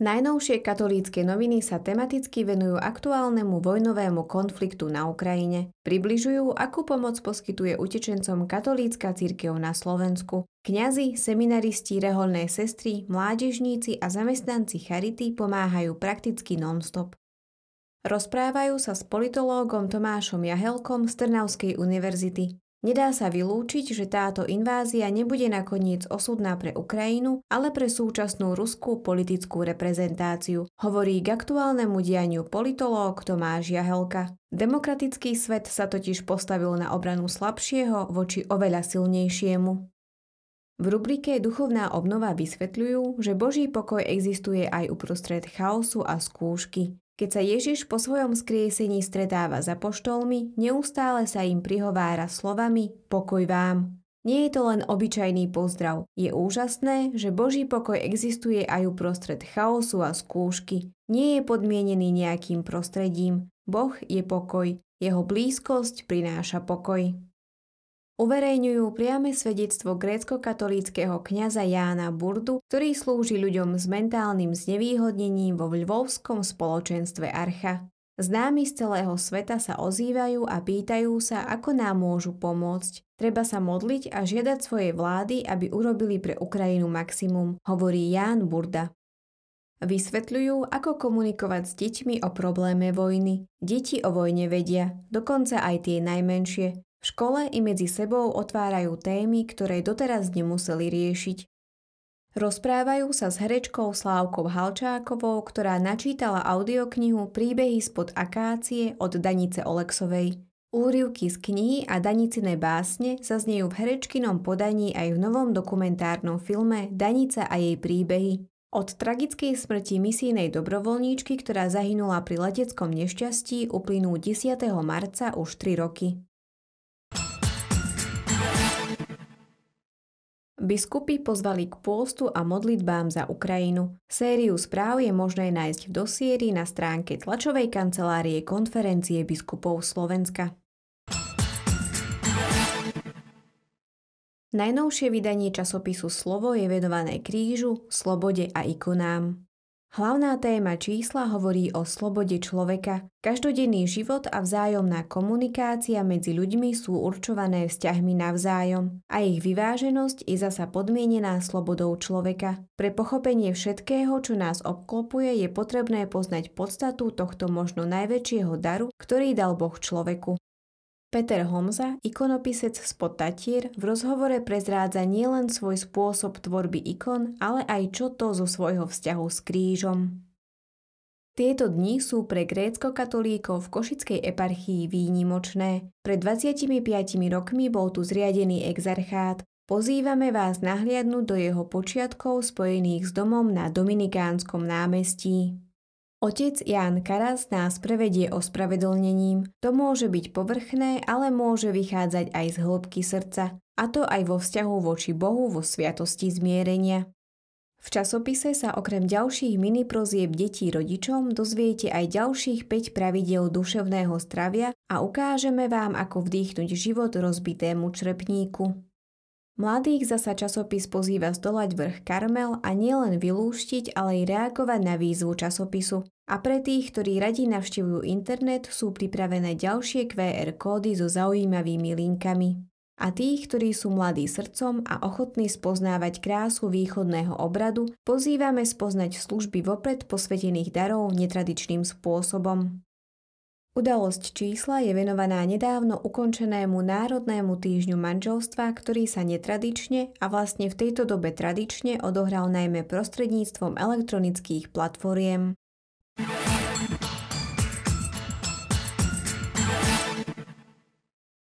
Najnovšie katolícke noviny sa tematicky venujú aktuálnemu vojnovému konfliktu na Ukrajine. Približujú, akú pomoc poskytuje utečencom katolícka církev na Slovensku. Kňazi, seminaristi, reholné sestry, mládežníci a zamestnanci Charity pomáhajú prakticky non-stop. Rozprávajú sa s politológom Tomášom Jahelkom z Trnavskej univerzity. Nedá sa vylúčiť, že táto invázia nebude nakoniec osudná pre Ukrajinu, ale pre súčasnú ruskú politickú reprezentáciu, hovorí k aktuálnemu dianiu politológ Tomáš Jahelka. Demokratický svet sa totiž postavil na obranu slabšieho voči oveľa silnejšiemu. V rubrike Duchovná obnova vysvetľujú, že Boží pokoj existuje aj uprostred chaosu a skúšky. Keď sa Ježiš po svojom skriesení stretáva za poštolmi, neustále sa im prihovára slovami pokoj vám. Nie je to len obyčajný pozdrav. Je úžasné, že Boží pokoj existuje aj uprostred chaosu a skúšky. Nie je podmienený nejakým prostredím. Boh je pokoj. Jeho blízkosť prináša pokoj uverejňujú priame svedectvo grécko-katolíckého kňaza Jána Burdu, ktorý slúži ľuďom s mentálnym znevýhodnením vo lvovskom spoločenstve Archa. Známi z celého sveta sa ozývajú a pýtajú sa, ako nám môžu pomôcť. Treba sa modliť a žiadať svojej vlády, aby urobili pre Ukrajinu maximum, hovorí Ján Burda. Vysvetľujú, ako komunikovať s deťmi o probléme vojny. Deti o vojne vedia, dokonca aj tie najmenšie. V škole i medzi sebou otvárajú témy, ktoré doteraz nemuseli riešiť. Rozprávajú sa s herečkou Slávkou Halčákovou, ktorá načítala audioknihu Príbehy spod akácie od Danice Oleksovej. Úrivky z knihy a Danicine básne sa znejú v herečkinom podaní aj v novom dokumentárnom filme Danica a jej príbehy. Od tragickej smrti misijnej dobrovoľníčky, ktorá zahynula pri leteckom nešťastí, uplynú 10. marca už 3 roky. Biskupy pozvali k pôstu a modlitbám za Ukrajinu. Sériu správ je možné nájsť v dosieri na stránke tlačovej kancelárie konferencie biskupov Slovenska. Najnovšie vydanie časopisu Slovo je venované krížu, slobode a ikonám. Hlavná téma čísla hovorí o slobode človeka. Každodenný život a vzájomná komunikácia medzi ľuďmi sú určované vzťahmi navzájom a ich vyváženosť je zasa podmienená slobodou človeka. Pre pochopenie všetkého, čo nás obklopuje, je potrebné poznať podstatu tohto možno najväčšieho daru, ktorý dal Boh človeku. Peter Homza, ikonopisec spod Tatier, v rozhovore prezrádza nielen svoj spôsob tvorby ikon, ale aj čo to zo svojho vzťahu s krížom. Tieto dni sú pre grécko-katolíkov v Košickej eparchii výnimočné. Pred 25 rokmi bol tu zriadený exarchát. Pozývame vás nahliadnúť do jeho počiatkov spojených s domom na Dominikánskom námestí. Otec Ján Karas nás prevedie ospravedlnením. To môže byť povrchné, ale môže vychádzať aj z hĺbky srdca, a to aj vo vzťahu voči Bohu vo sviatosti zmierenia. V časopise sa okrem ďalších mini prozieb detí rodičom dozviete aj ďalších 5 pravidel duševného zdravia a ukážeme vám, ako vdýchnuť život rozbitému črepníku. Mladých zasa časopis pozýva zdolať vrch Karmel a nielen vylúštiť, ale aj reagovať na výzvu časopisu. A pre tých, ktorí radi navštevujú internet, sú pripravené ďalšie QR kódy so zaujímavými linkami. A tých, ktorí sú mladí srdcom a ochotní spoznávať krásu východného obradu, pozývame spoznať služby vopred posvetených darov netradičným spôsobom. Udalosť čísla je venovaná nedávno ukončenému Národnému týždňu manželstva, ktorý sa netradične a vlastne v tejto dobe tradične odohral najmä prostredníctvom elektronických platformiem.